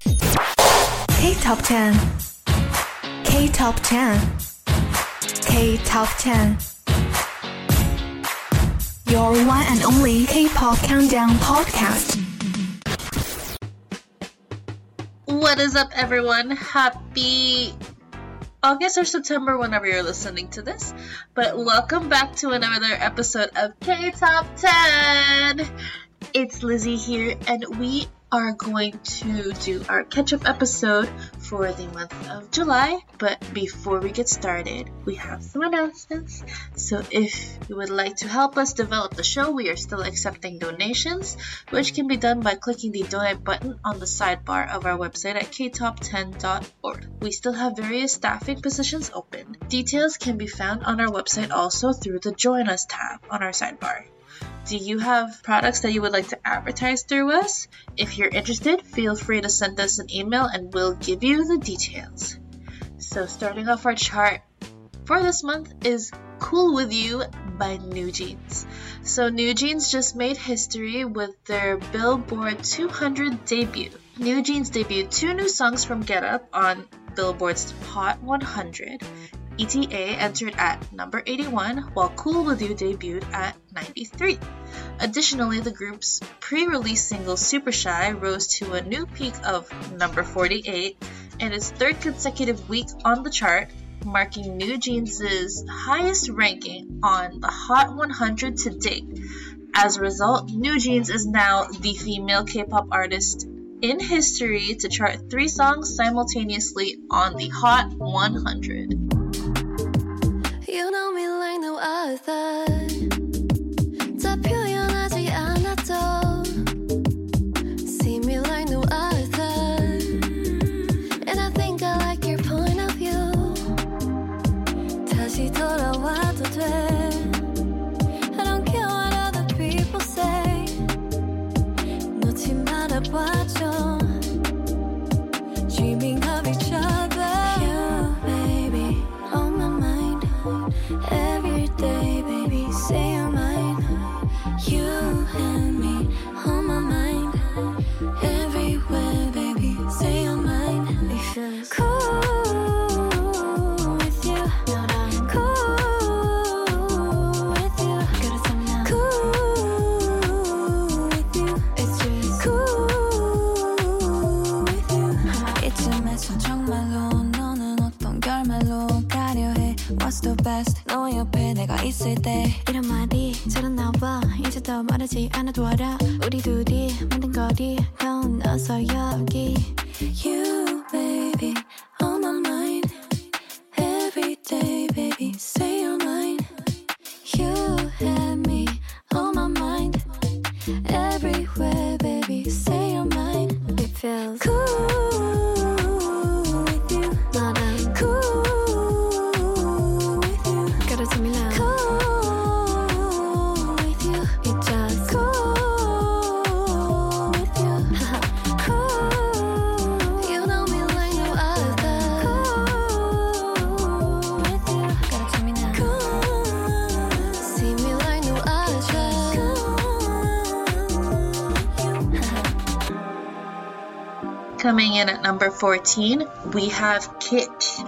K Top 10 K Top 10 K Top 10 Your one and only K-pop countdown podcast. What is up, everyone? Happy August or September, whenever you're listening to this. But welcome back to another episode of K Top 10. It's Lizzie here, and we are going to do our catch up episode for the month of July. But before we get started, we have some announcements. So, if you would like to help us develop the show, we are still accepting donations, which can be done by clicking the donate button on the sidebar of our website at ktop10.org. We still have various staffing positions open. Details can be found on our website also through the Join Us tab on our sidebar. Do you have products that you would like to advertise through us? If you're interested, feel free to send us an email and we'll give you the details. So, starting off our chart for this month is Cool With You by New Jeans. So, New Jeans just made history with their Billboard 200 debut. New Jeans debuted two new songs from Get Up on Billboard's Hot 100. ETA entered at number 81, while Cool With You debuted at 93. Additionally, the group's pre-release single Super Shy rose to a new peak of number 48 and its third consecutive week on the chart, marking New Jeans' highest ranking on the Hot 100 to date. As a result, New Jeans is now the female K-pop artist in history to chart three songs simultaneously on the Hot 100. You know me like no other. 다 표현하지 않아도 see me like no other. And I think I like your point of view. 다시 돌아와도 돼. I don't care what other people say. 놓지 말아봐줘. 하나 더 하라. 14, we have Kitsch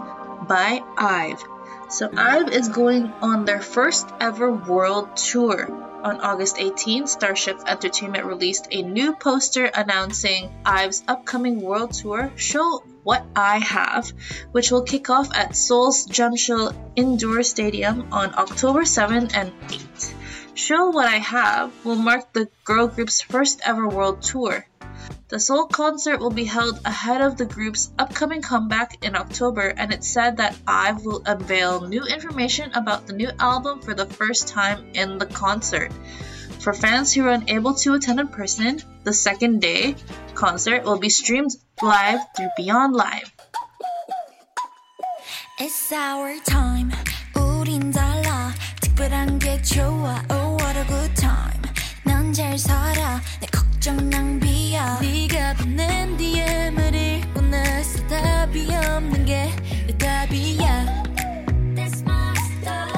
by IVE. So IVE is going on their first ever world tour. On August 18, Starship Entertainment released a new poster announcing IVE's upcoming world tour, Show What I Have, which will kick off at Seoul's Jeonsil Indoor Stadium on October 7 and 8. Show What I Have will mark the girl group's first ever world tour. The Seoul concert will be held ahead of the group's upcoming comeback in October, and it's said that IVE will unveil new information about the new album for the first time in the concert. For fans who are unable to attend in person, the second day concert will be streamed live through Beyond Live. It's our time 우린 달라 특별한 게 좋아 Oh what a good time 난 잘 살아 내 걱정 낭비야. 네가 보낸 DM을 읽고 나서 답이 없는 게 내 답이야. That's my style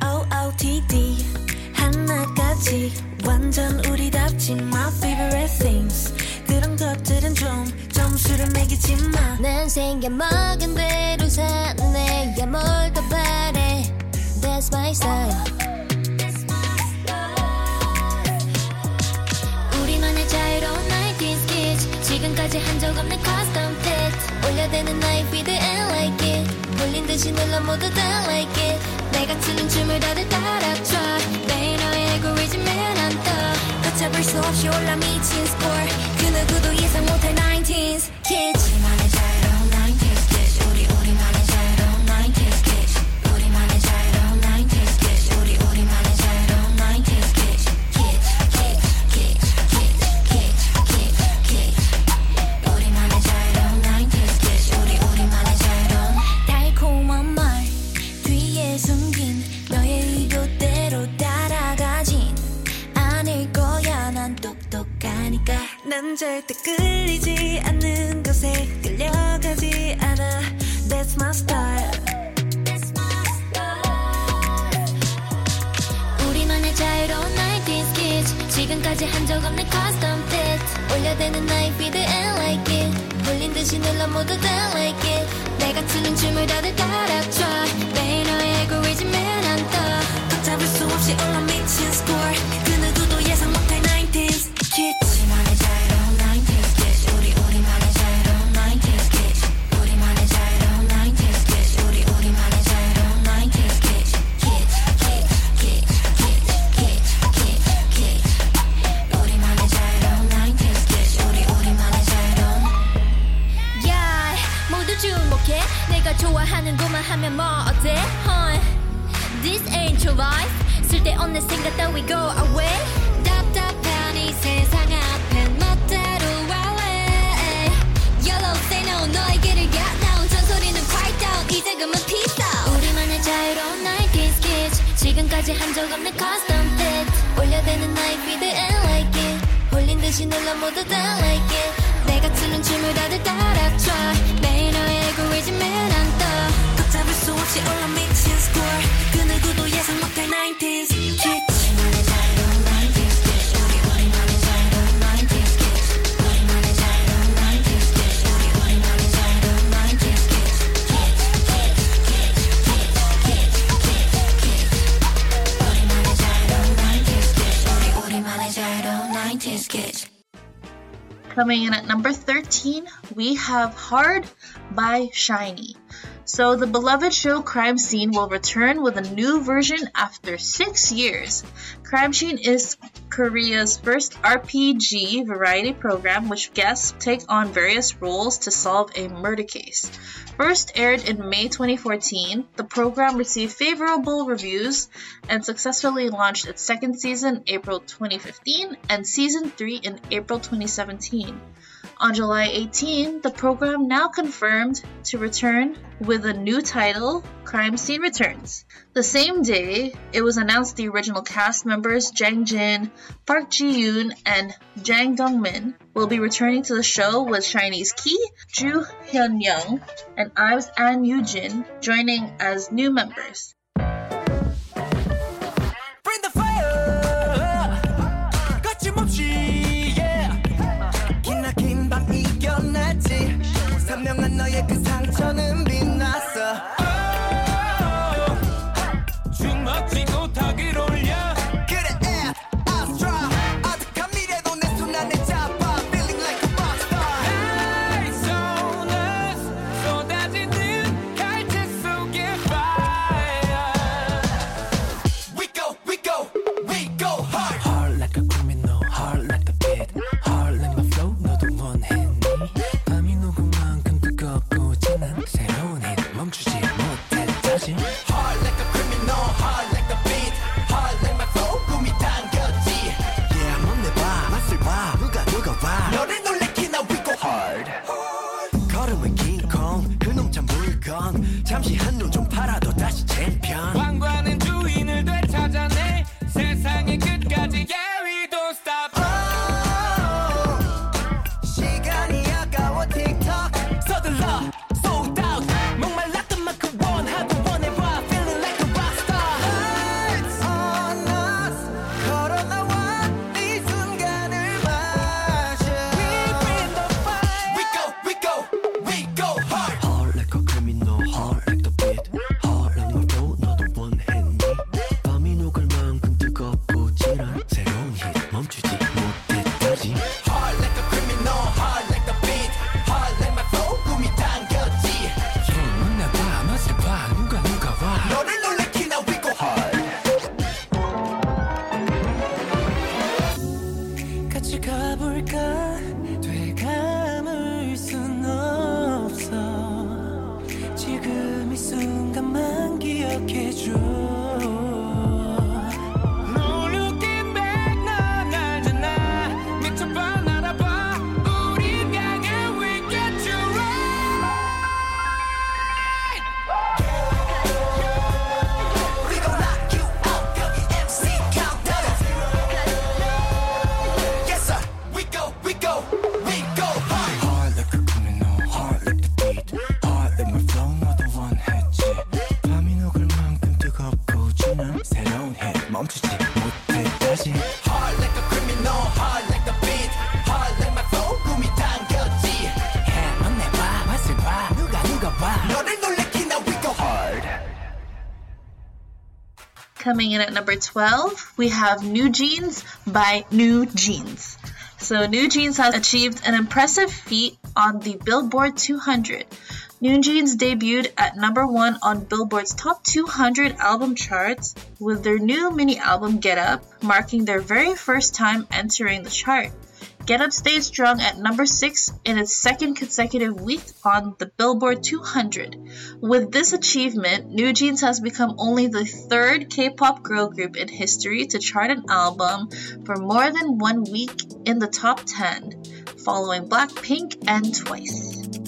OOTD 하나까지. 완전 우리답지. My favorite things. 그런 것들은 좀 점수를 매기지 마난 생겨먹은 대로 사네 야뭘더 바래. That's my style 한 적 없는 custom fit 올려대는 나의 feed and like it. 홀린 듯이 눌러 모두 다 like it. 내가 추는 춤을 다들 따라춰 매일 너의 알고리즘에 난떠 걷잡을 수 없이 올라 미친 score 그 누구도 예상 못할 90s kids Coming in at number 13, we have Hard by SHINee. So, the beloved show Crime Scene will return with a new version after six years. Crime Scene is Korea's first RPG variety program which guests take on various roles to solve a murder case. First aired in May 2014, the program received favorable reviews and successfully launched its second season April 2015 and season 3 in April 2017. On July 18, the program now confirmed to return with a new title, Crime Scene Returns. The same day, it was announced the original cast members Jang Jin, Park Ji Yoon, and Jang Dong Min will be returning to the show with Chinese Ki, Ju Hyun Young, and IVE's An Yoo Jin joining as new members. 기억해줘. Coming in at number 12, we have New Jeans by New Jeans. So, New Jeans has achieved an impressive feat on the Billboard 200. New Jeans debuted at number one on Billboard's top 200 album charts with their new mini album Get Up, marking their very first time entering the chart. Get Up stayed strong at number 6 in its second consecutive week on the Billboard 200. With this achievement, New Jeans has become only the third K pop girl group in history to chart an album for more than one week in the top 10, following Blackpink and Twice.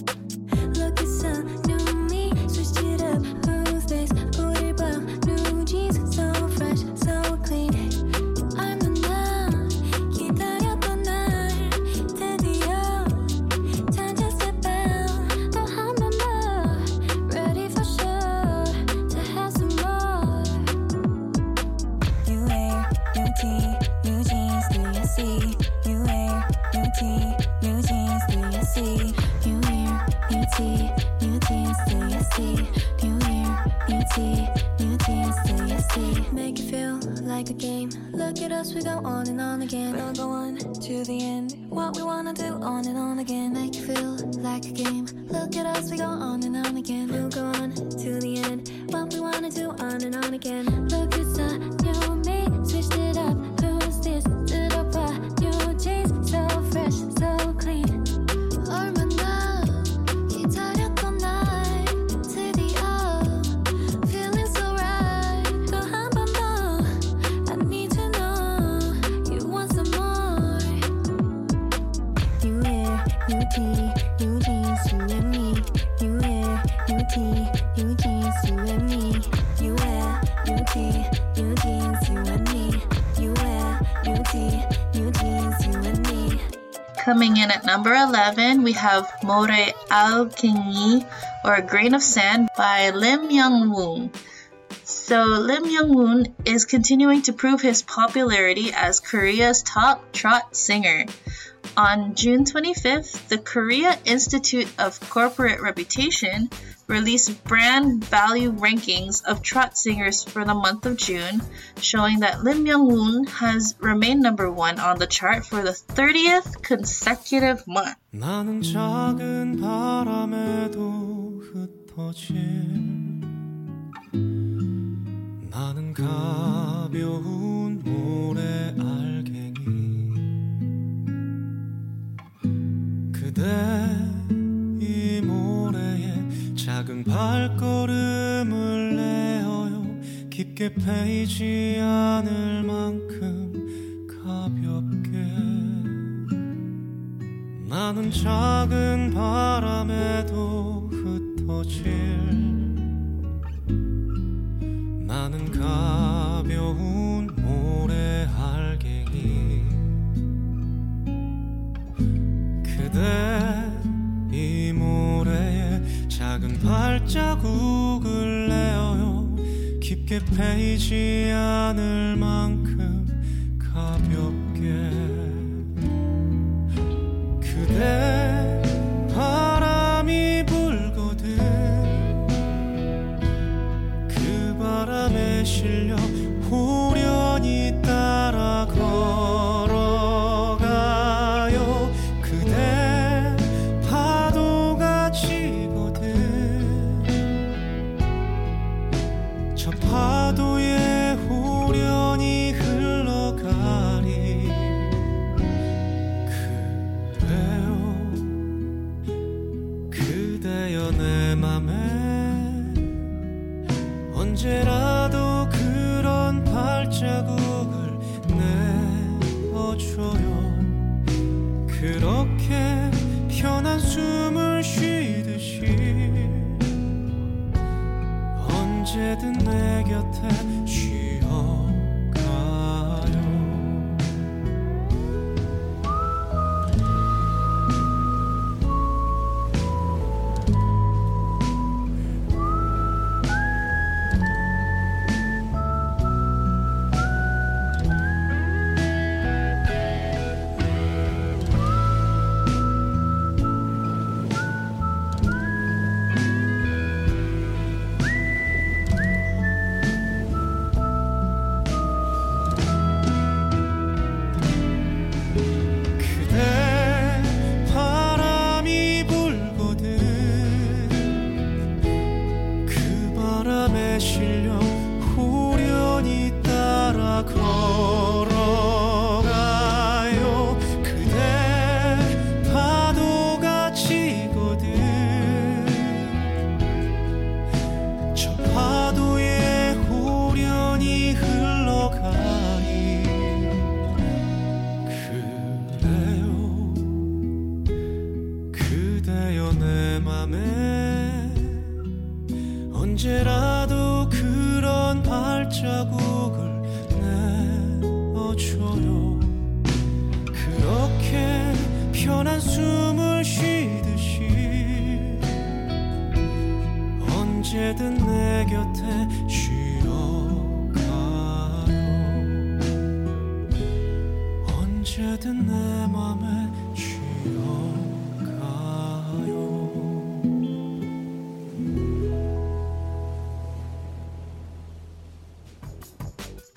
new teens till you see. Make it feel like a game. Look at us, we go on and on again. We'll go on to the end. What we wanna do on and on again. Make it feel like a game. Look at us, we go on and on again. We'll go on to the end. What we wanna do on and on again. Look, it's a new me. Switch Coming in at number 11, we have More Al or Grain of Sand, by Lim Young Woong. So, Lim Young Woong is continuing to prove his popularity as Korea's top trot singer. On June 25th, the Korea Institute of Corporate Reputation released brand value rankings of trot singers for the month of June, showing that Lim Young-woong has remained number one on the chart for the 30th consecutive month. 발걸음을 내어요. 깊게 패이지 않을 만큼 가볍게. 나는 작은 바람에도 흩어질. 나는 가벼운 발자국을 내어요? 깊게 패이지 않을 만큼 가볍게 그대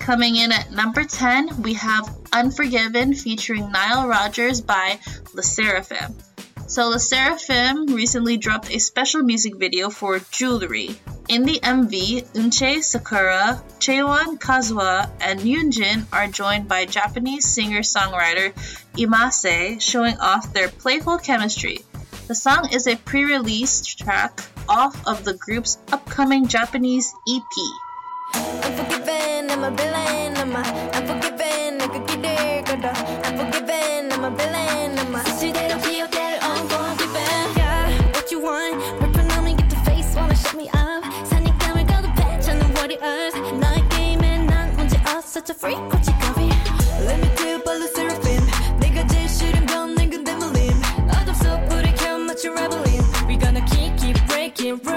Coming in at number 10, we have Unforgiven featuring Nile Rodgers by LE SSERAFIM. So, LE SSERAFIM recently dropped a special music video for Jewelry. In the MV, Eunchae Sakura, Chaewon Kazuha, and Yunjin are joined by Japanese singer-songwriter Imase, showing off their playful chemistry. The song is a pre-release track off of the group's upcoming Japanese EP. Unforgiven, I'm a villain, I'm a unforgiven, 내가 기댈 거다. Unforgiven, I'm a villain, I'm a 수시대로 기억대로 unforgiven. Yeah, what you want? Ripping on me, get the face, wanna shut me up. 사냥감을 가도 배치는 warriors. 너의 게임에 난 문제 없어, such a freak, 꽃이 커피. Let me tell you about the seraphim. 내가 제일 싫은 변는 근데 물림. 어둠속 불을 켜 마치 rebelling. We gonna keep, keep breaking rules,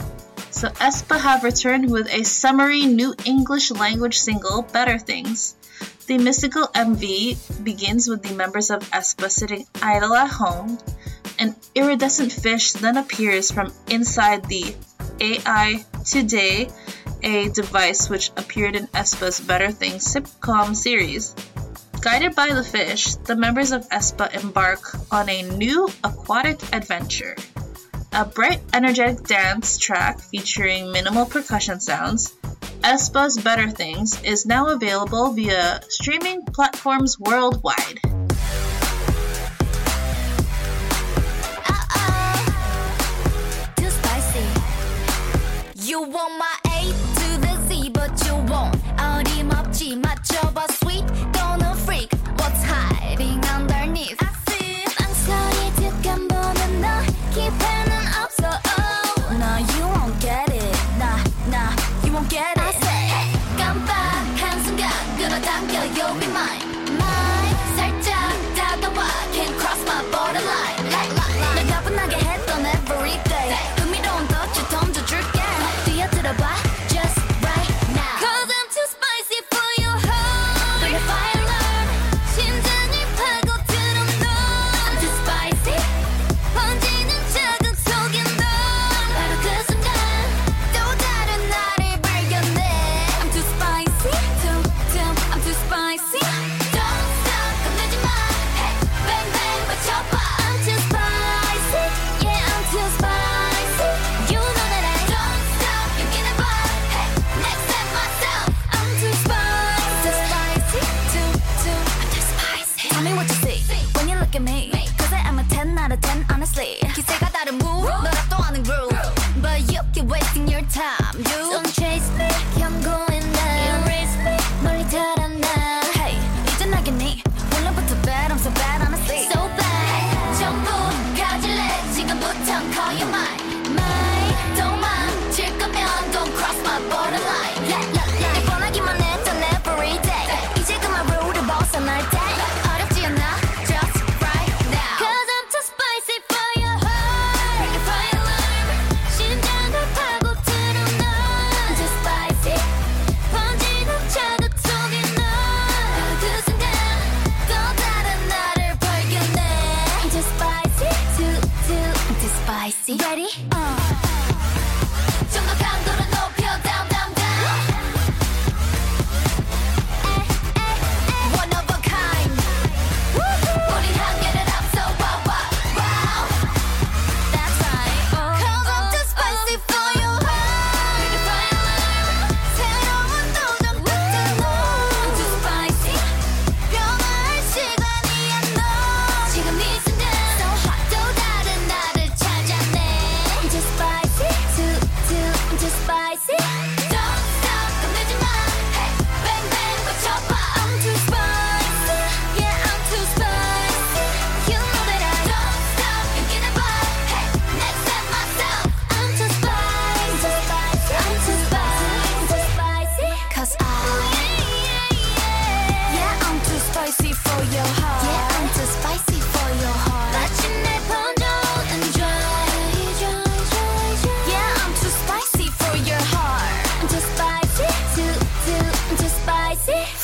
so aespa have returned with a summary new English language single, Better Things. The mystical MV begins with the members of aespa sitting idle at home. An iridescent fish then appears from inside the AI Today, a device which appeared in aespa's Better Things sitcom series. Guided by the fish, the members of aespa embark on a new aquatic adventure a bright, energetic dance track featuring minimal percussion sounds, aespa's Better Things is now available via streaming platforms worldwide.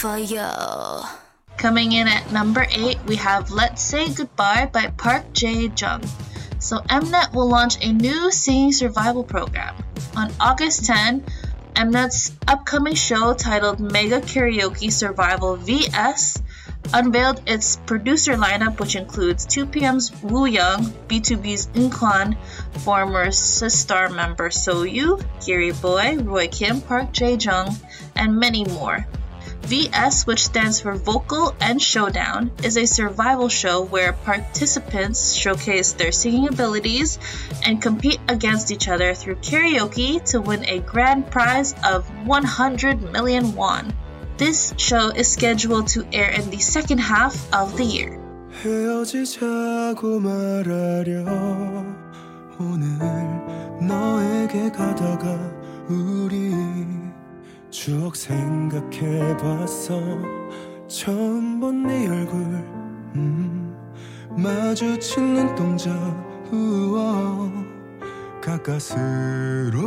For you. Coming in at number 8, we have Let's Say Goodbye by Parc Jae Jung. So Mnet will launch a new singing survival program. On August 10, Mnet's upcoming show titled Mega Karaoke Survival VS unveiled its producer lineup, which includes 2PM's Woo Young, BTOB's Eunkwang, former Sistar member Soyu, Giri Boy, Roy Kim, Parc Jae Jung, and many more. VS, which stands for Vocal and Showdown, is a survival show where participants showcase their singing abilities and compete against each other through karaoke to win a grand prize of 100 million won. This show is scheduled to air in the second half of the year. 헤어지자고 말하려 오늘 너에게 가다가 우리 추억 생각해봤어 처음 본 네 얼굴 음, 마주친 눈동자 우와 가까스로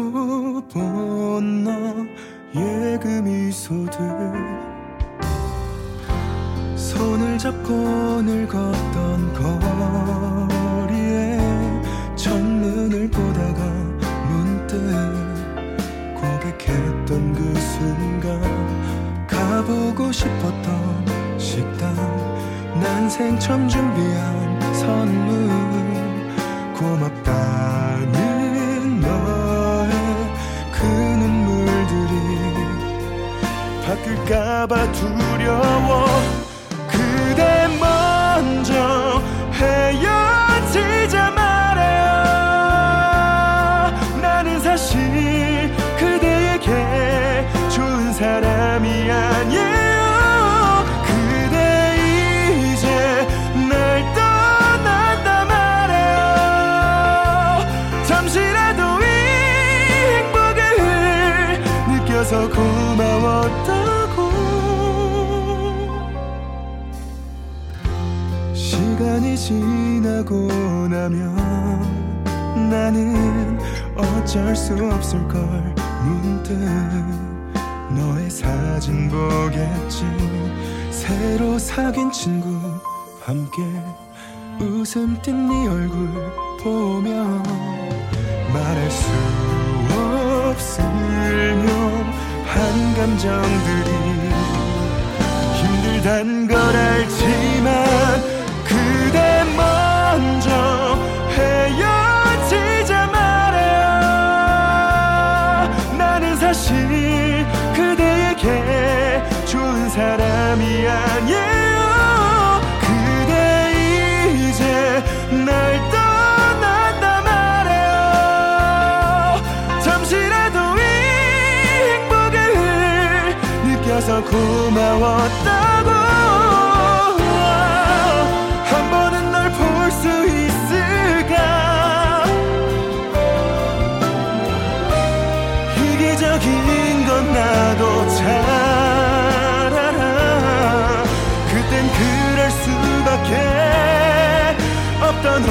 본 너의 그 미소들 손을 잡고 늘 걷던 거리에 첫눈을 보다가 가보고 싶었던 식당. 난 생 처음 준비한 선물. 고맙다는 너의 그 눈물들이 바뀔까봐 두려워. 그대 먼 나면 나는 어쩔 수 없을 걸. 문득 너의 사진 보겠지. 새로 사귄 친구 함께 웃음 띤 네 얼굴 보며 말할 수 없으며 한 감정들이 힘들단 걸 알지만 고마웠다고. 한 번은 널 볼 수 있을까? 이기적인 건 나도 잘 알아. 그땐 그럴 수밖에 없던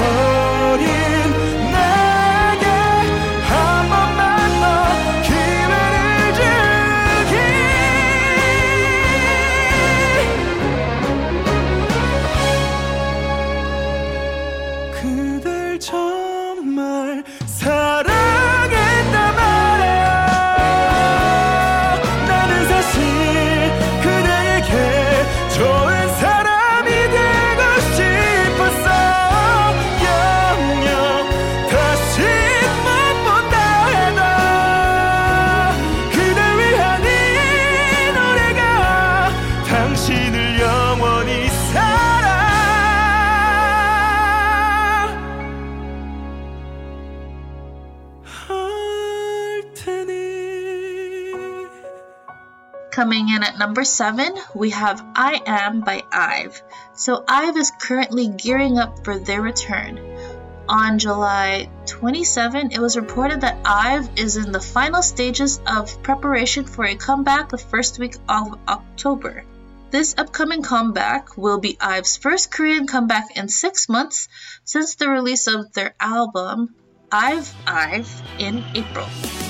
number 7, we have I Am by IVE. So IVE is currently gearing up for their return. On July 27, it was reported that IVE is in the final stages of preparation for a comeback the first week of October. This upcoming comeback will be IVE's first Korean comeback in six months since the release of their album IVE IVE in April.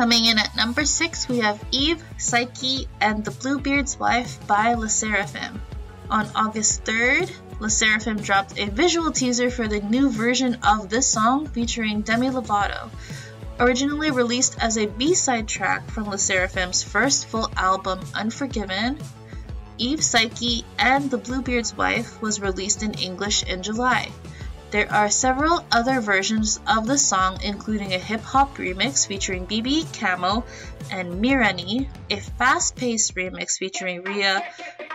Coming in at number six, we have Eve, Psyche, and the Bluebeard's Wife by LE SSERAFIM. On August 3rd, LE SSERAFIM dropped a visual teaser for the new version of this song featuring Demi Lovato. Originally released as a B side track from LE SSERAFIM's first full album, Unforgiven, Eve Psyche and The Bluebeard's Wife was released in English in July. There are several other versions of the song, including a hip hop remix featuring BB, Camo, and Mirani, a fast paced remix featuring Rina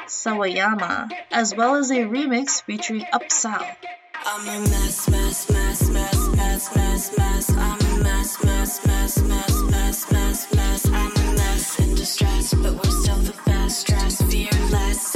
Sawayama, as well as a remix featuring UPSAHL. I'm a mess, mess, mess, mess, mess, mess, mess. Mess, mess, mess, mess, mess, mess, mess. Mess.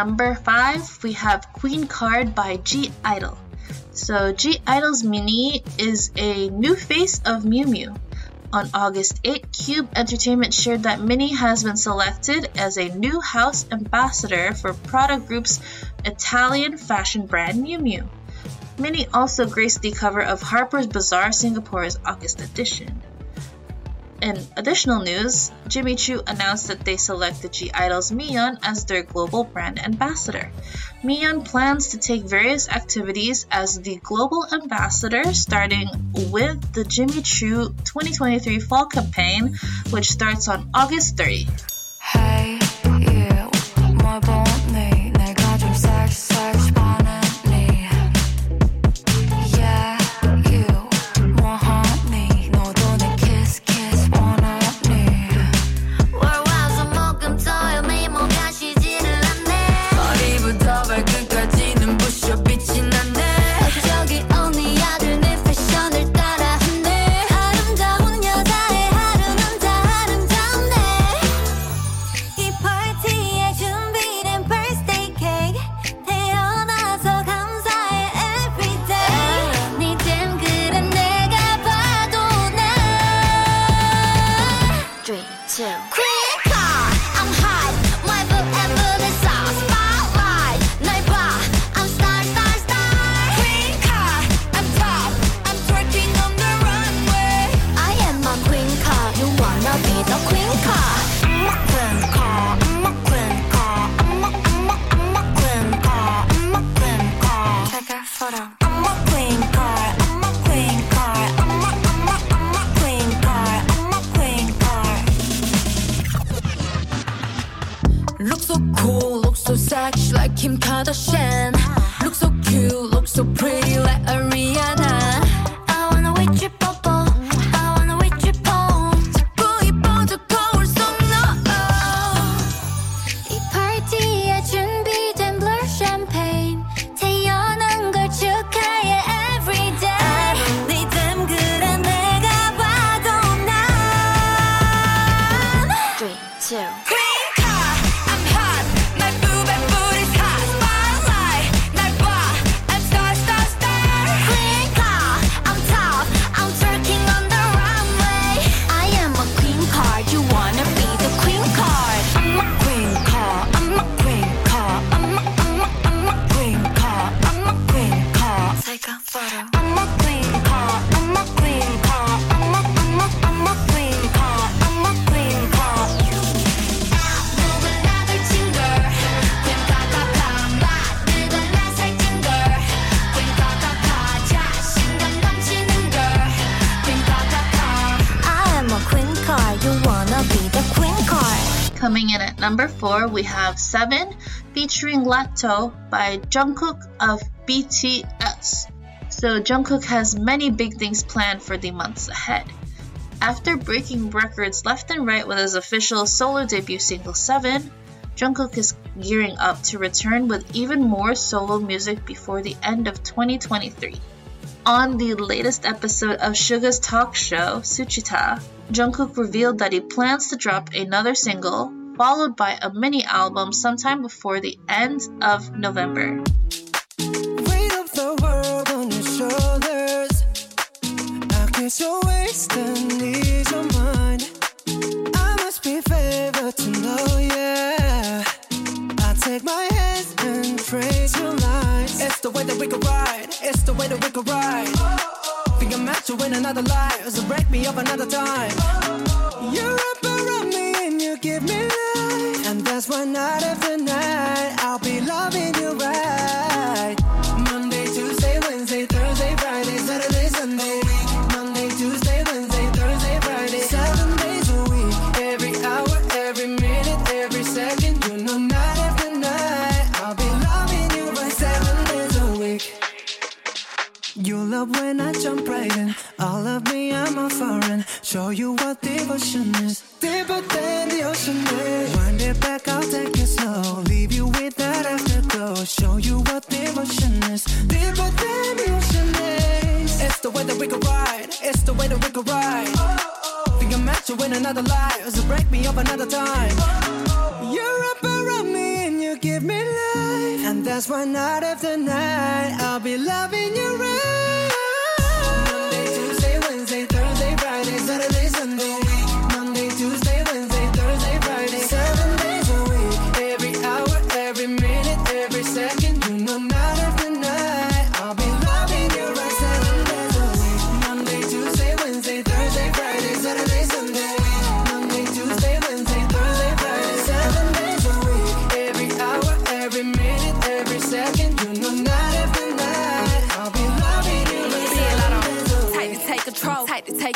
Number 5, we have Queencard by G Idol. So, G Idol's Minnie is a new face of Miu Miu. On August 8, Cube Entertainment shared that Minnie has been selected as a new house ambassador for Prada Group's Italian fashion brand Miu Miu. Minnie also graced the cover of Harper's Bazaar Singapore's August edition. In additional news, Jimmy Choo announced that they selected (G)I-DLE's Miyeon as their global brand ambassador. Miyeon plans to take various activities as the global ambassador, starting with the Jimmy Choo 2023 fall campaign, which starts on August 30. Hey Look so cool, look so sexy like Kim Kardashian. Latto by Jungkook of BTS. So, Jungkook has many big things planned for the months ahead. After breaking records left and right with his official solo debut single 7, Jungkook is gearing up to return with even more solo music before the end of 2023. On the latest episode of Suga's talk show, Suchwita, Jungkook revealed that he plans to drop another single, followed by a mini album sometime before the end of November. Weight of the world on your shoulders. I guess you're wasting ease of mind. I must be favored to know, yeah. I take my hands and trace your lines. It's the way that we could ride. It's the way that we could ride. Oh, oh. Think I'm meant to win another life, so break me up another time. Oh, you're up why night after night I'll be loving you right. Monday, Tuesday, Wednesday, Thursday, Friday, Saturday, Sunday. Monday, Tuesday, Wednesday, Thursday, Friday. Seven days a week. Every hour, every minute, every second. You know, night after night. I'll be loving you right seven days a week. You love when I jump right in. All of me, I'm a foreign. Show you what devotion is. Win another life. So break me up another time. You're up around me and you give me life. And that's why night after night I'll be loving you right.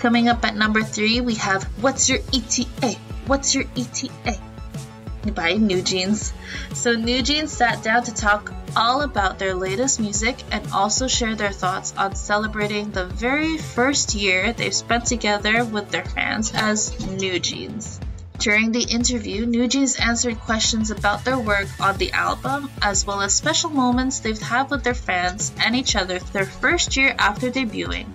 Coming up at number three, we have What's Your ETA? What's Your ETA? By New Jeans. So, New Jeans sat down to talk all about their latest music and also share their thoughts on celebrating the very first year they've spent together with their fans as New Jeans. During the interview, New Jeans answered questions about their work on the album, as well as special moments they've had with their fans and each other their first year after debuting.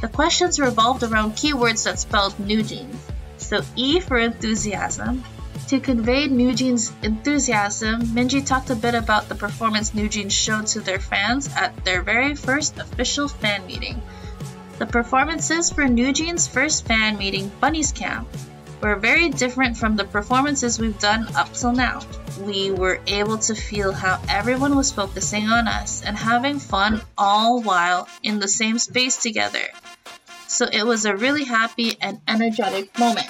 The questions revolved around keywords that spelled New Jeans. So E for enthusiasm. To convey New Jeans' enthusiasm, Minji talked a bit about the performance New Jeans showed to their fans at their very first official fan meeting. The performances for New Jeans' first fan meeting, Bunnies Camp, were very different from the performances we've done up till now. We were able to feel how everyone was focusing on us and having fun all while in the same space together. So it was a really happy and energetic moment.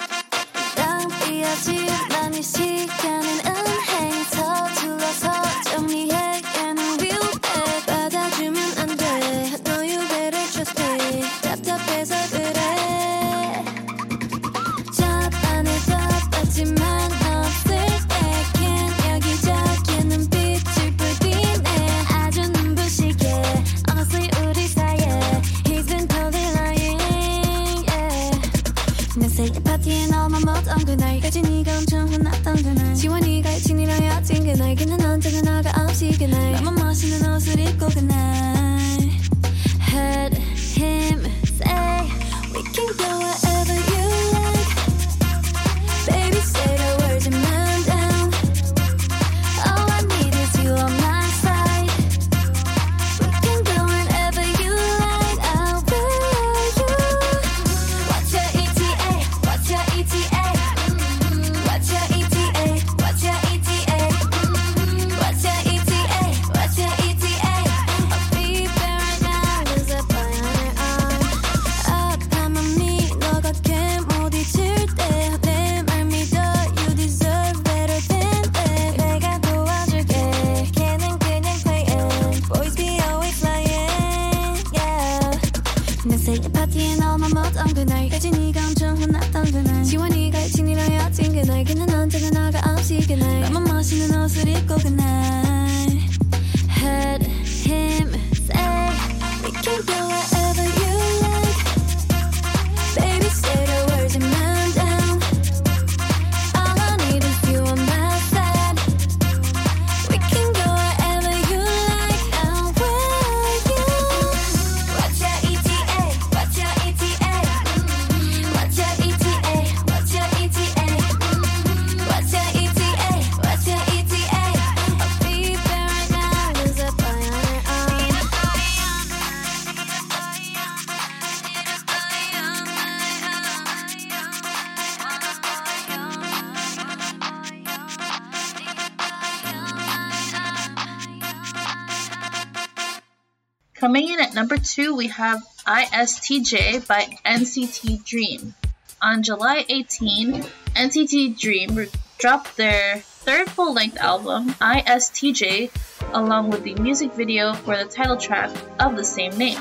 Coming in at number two, we have ISTJ by NCT Dream. On July 18, NCT Dream dropped their third full length album, ISTJ, along with the music video for the title track of the same name.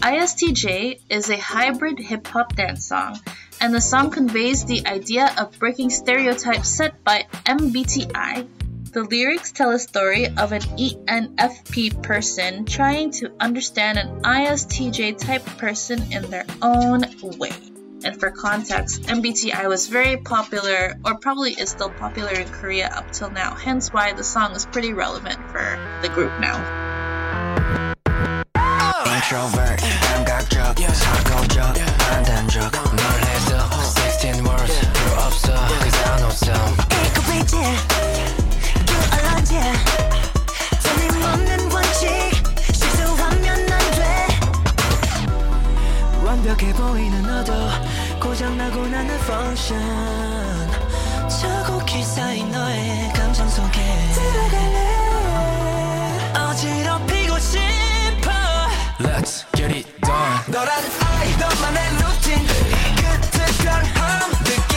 ISTJ is a hybrid hip hop dance song, and the song conveys the idea of breaking stereotypes set by MBTI. The lyrics tell a story of an E ENFP person trying to understand an ISTJ type person in their own way. And for context, MBTI was very popular, or probably is still popular in Korea up till now, hence why the song is pretty relevant for the group now. Introvert 감각적 사고적 판단적 널 해서 16 words 필요 없어 cause I know some 일곱이지 그 언제 틀림없는 원칙 실수하면 안돼 완벽해 보이는 너도 고장나고 나는 function. 저곡히 쌓인 너의 감정 속에 들어갈래 어지럽히고 싶어. Let's get it done. 너란 아이 너만의 루틴 끝에 변함 느낀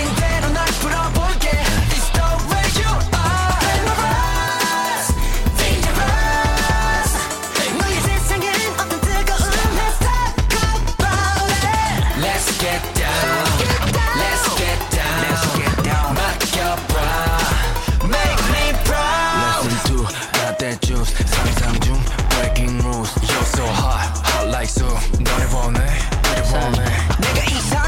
너를 보내 너를 보내 내가 이상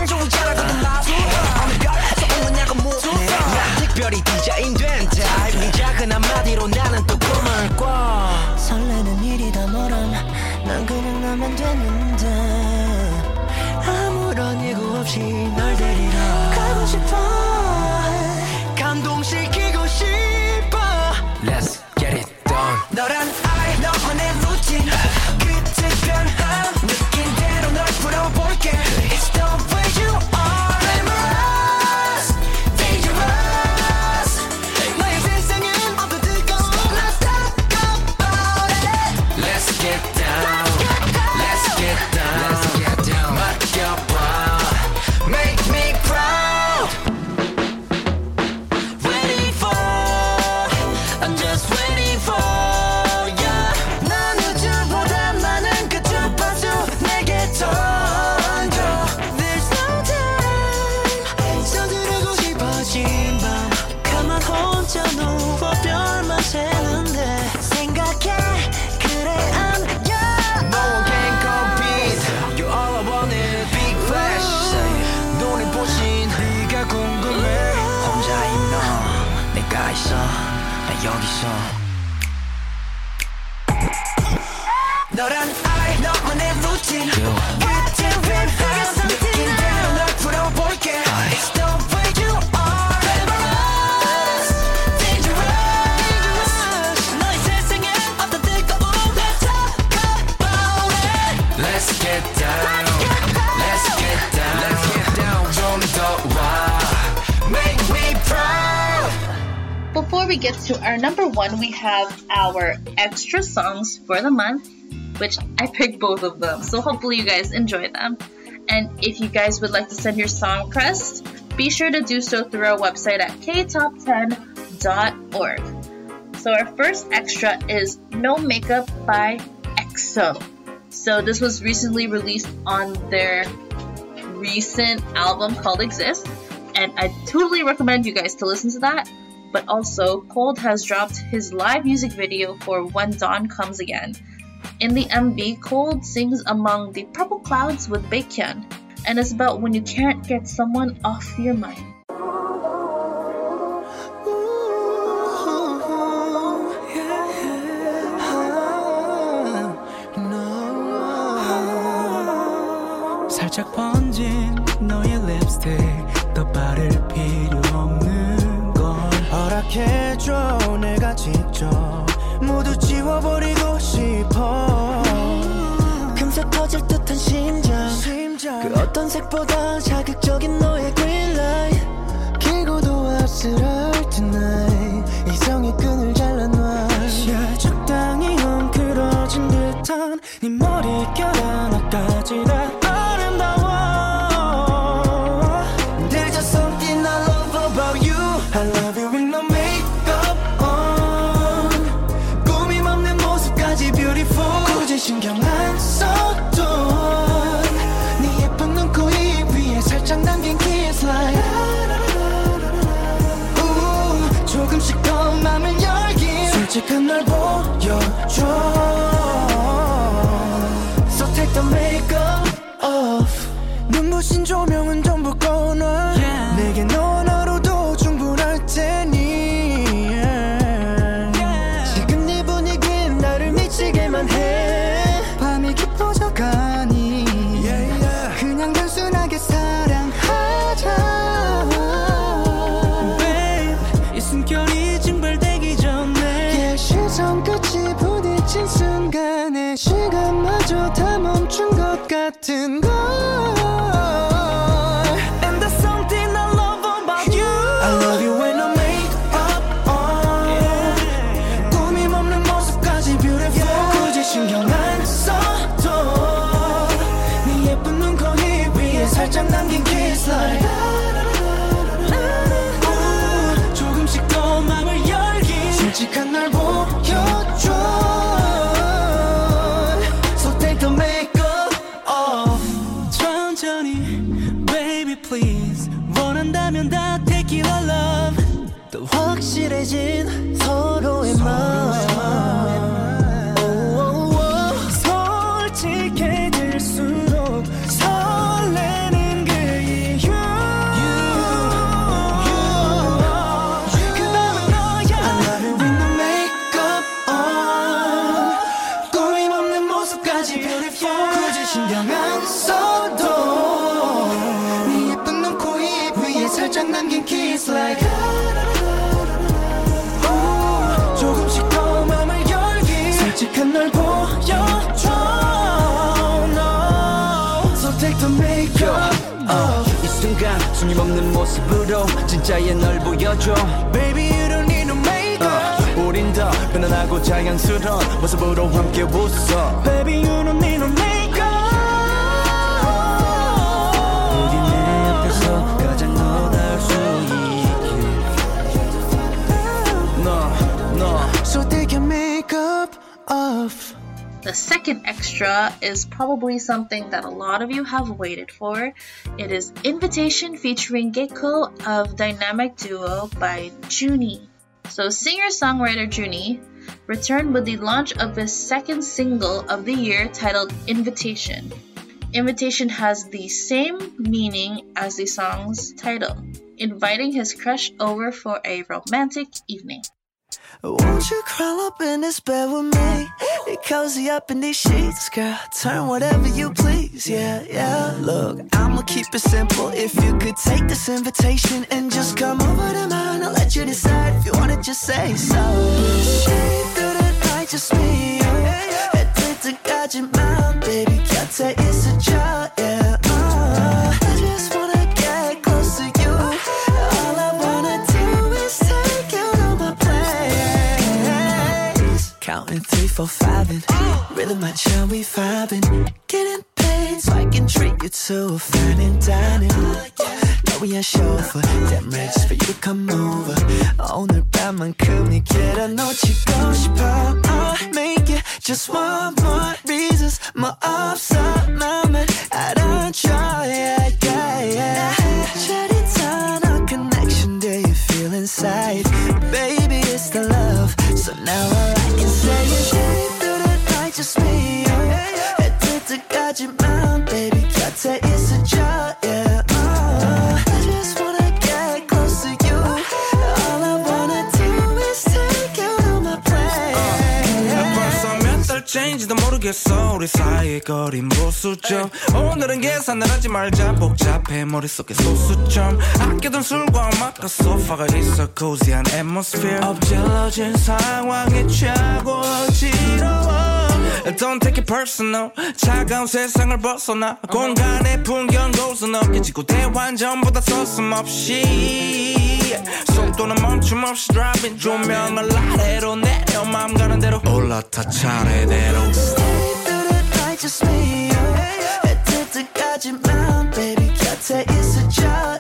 one, we have our extra songs for the month, which I picked both of them. So hopefully you guys enjoy them. And if you guys would like to send your song request, be sure to do so through our website at ktop10.org. So our first extra is No Makeup by EXO. So this was recently released on their recent album called Exist, and I totally recommend you guys to listen to that but also Colde has dropped his live music video for When Dawn Comes Again. In the MV, Colde sings among the purple clouds with Baekhyun, and it's about when you can't get someone off your mind. 번진 너의 허락해줘. 내가 직접 모두 지워버리고 싶어. 금세 터질 듯한 심장. 그 어떤 색보다 자극적인 너의 green light. 길고도 아슬할 숨김없는 모습으로 진짜의 널 보여줘 Baby you don't need no makeup 어, 우린 더 편안하고 자연스러운 모습으로 함께 웃어 Baby you don't need no makeup 우리 내 앞에서 가장 너다울 수 있게 너너 So take makeup off The second extra is probably something that a lot of you have waited for. It is Invitation featuring Gaeko of Dynamic Duo by Junny. So, singer songwriter Junny returned with the launch of his second single of the year titled Invitation. Invitation has the same meaning as the song's title, inviting his crush over for a romantic evening. Won't you crawl up in this bed with me? It cozy up in these sheets, girl. Turn whatever you please, yeah, yeah. Look, I'ma keep it simple. If you could take this invitation and just come over to mine, I'll let you decide if you wanna just say so. Stay through the night, just me, you. Addicted, got your mind, baby. Got is a child, yeah. Counting three, four, five, and really much how we vibing. Getting paid so I can treat you to a fine dining. Know we ain't chauffeur, damn rich for you to come over. 오늘 밤만큼이 길어 놓치고 싶어. I'll make it just one more reasons. 뭐 없어, 맘을 알아줘, yeah, yeah, yeah. 짜릿한 a connection, do you feel inside? Baby, it's the love, so now all I Say it's a job. 모르겠어. 우리 사이의 거린 보수점. 오늘은 계산을 하지 말자. 복잡해. 머릿속에 소수점. 아껴둔 술과 음악과 소파가 있어. cozy한 atmosphere. 엎질러진 상황에 취하고 어지러워. Don't take it personal. 차가운 세상을 벗어나. 공간의 풍경 곳은 어깨지고 대환전보다 서슴없이 속도는 멈춤 없이 driving. 조명을 아래로 내려 마음 가는 대로. 올라타 차례대로. Stay through the night just me 해 뜰 때까지만 baby 곁에 있어줘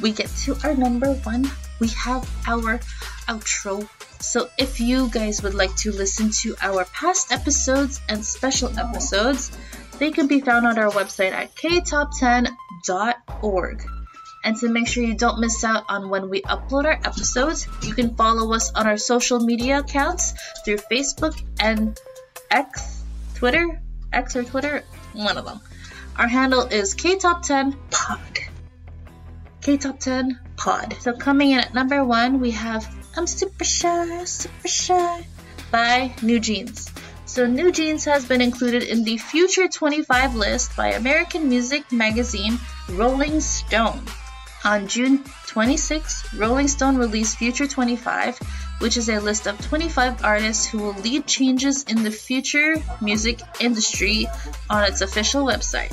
we get to our number one, we have our outro. So if you guys would like to listen to our past episodes and special episodes, they can be found on our website at ktop10.org. And to make sure you don't miss out on when we upload our episodes, you can follow us on our social media accounts through Facebook and X, Twitter, X or Twitter, one of them. Our handle is ktop10pod. K-Top 10 Pod. So coming in at number one, we have I'm Super Shy, Super Shy by New Jeans. So New Jeans has been included in the Future 25 list by American music magazine Rolling Stone. On June 26, Rolling Stone released Future 25, which is a list of 25 artists who will lead changes in the future music industry on its official website.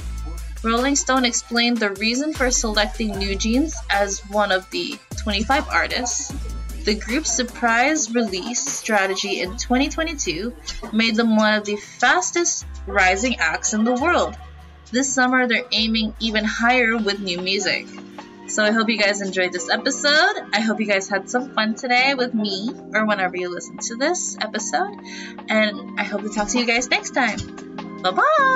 Rolling Stone explained the reason for selecting New Jeans as one of the 25 artists. The group's surprise release strategy in 2022 made them one of the fastest rising acts in the world. This summer, they're aiming even higher with new music. So I hope you guys enjoyed this episode. I hope you guys had some fun today with me or whenever you listen to this episode. And I hope to talk to you guys next time. Bye bye!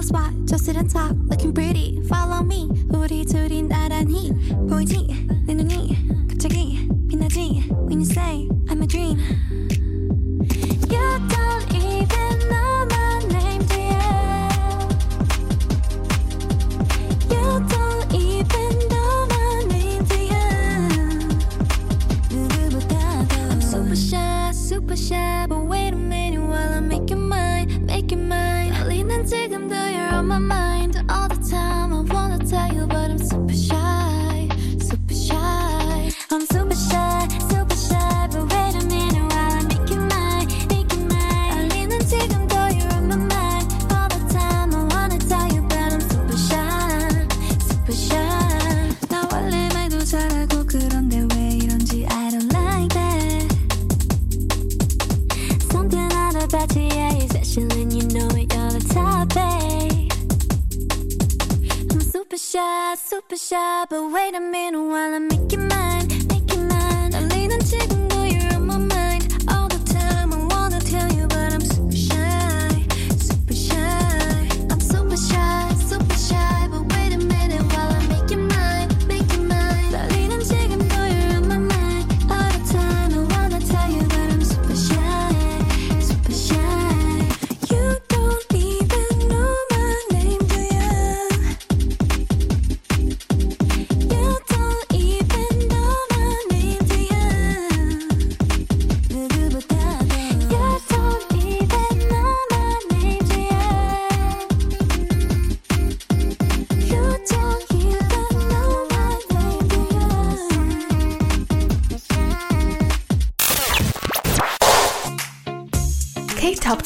go? Find a little spot, just sit and talk, looking pretty. Follow me. 우리 둘이 나란히 보이지?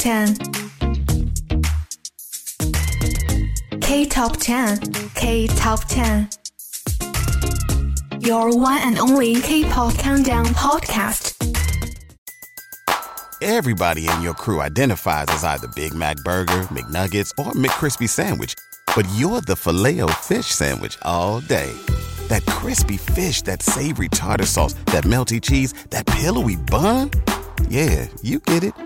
10 K Top 10 K Top 10 Your one and only K-pop countdown podcast. Everybody in your crew identifies as either Big Mac Burger, McNuggets, or McCrispy Sandwich. But you're the filet fish Sandwich all day. That crispy fish, that savory tartar sauce, that melty cheese, that pillowy bun. Yeah, you get it.